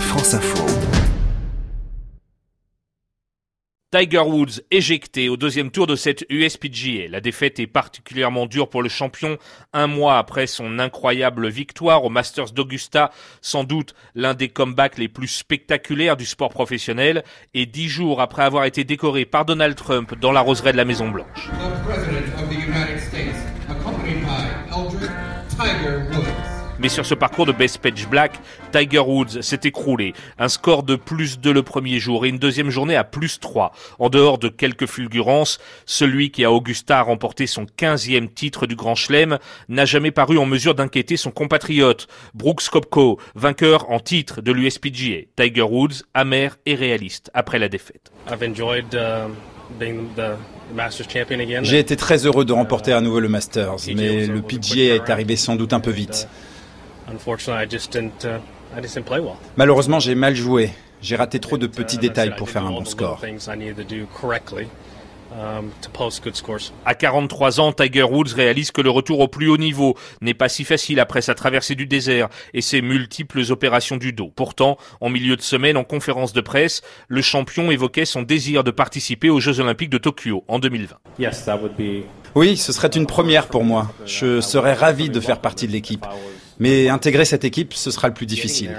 France Info. Tiger Woods éjecté au deuxième tour de cette USPGA. La défaite est particulièrement dure pour le champion un mois après son incroyable victoire au Masters d'Augusta, sans doute l'un des comebacks les plus spectaculaires du sport professionnel, et dix jours après avoir été décoré par Donald Trump dans la roseraie de la Maison Blanche. Mais sur ce parcours de Best Page Black, Tiger Woods s'est écroulé. Un score de plus 2 le premier jour et une deuxième journée à plus 3. En dehors de quelques fulgurances, celui qui a Augusta remporté son 15e titre du Grand Chelem n'a jamais paru en mesure d'inquiéter son compatriote, Brooks Kopko, vainqueur en titre de l'USPGA. Tiger Woods, amer et réaliste après la défaite. Uh, J'ai été très heureux de remporter à nouveau le Masters, mais le PGA est arrivé sans doute un peu vite. Uh, Malheureusement, j'ai mal joué. J'ai raté trop de petits détails pour faire un bon score. Um, à 43 ans, Tiger Woods réalise que le retour au plus haut niveau n'est pas si facile après sa traversée du désert et ses multiples opérations du dos. Pourtant, en milieu de semaine, en conférence de presse, le champion évoquait son désir de participer aux Jeux Olympiques de Tokyo en 2020. Oui, ce serait une première pour moi. Je serais ravi de faire partie de l'équipe. Mais intégrer cette équipe, ce sera le plus difficile.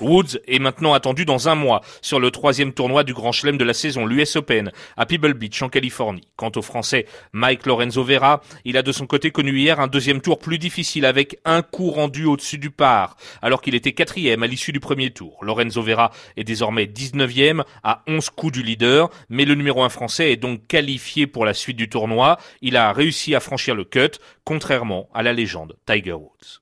Woods est maintenant attendu dans un mois sur le troisième tournoi du Grand Chelem de la saison, l'US Open, à Pebble Beach en Californie. Quant au Français Mike Lorenzo Vera, il a de son côté connu hier un deuxième tour plus difficile avec un coup rendu au-dessus du par, alors qu'il était quatrième à l'issue du premier tour. Lorenzo Vera est désormais 19e à 11 coups du leader, mais le numéro 1 français est donc qualifié pour la suite du tournoi. Il a réussi à franchir le cut, contrairement à la légende Tiger Woods.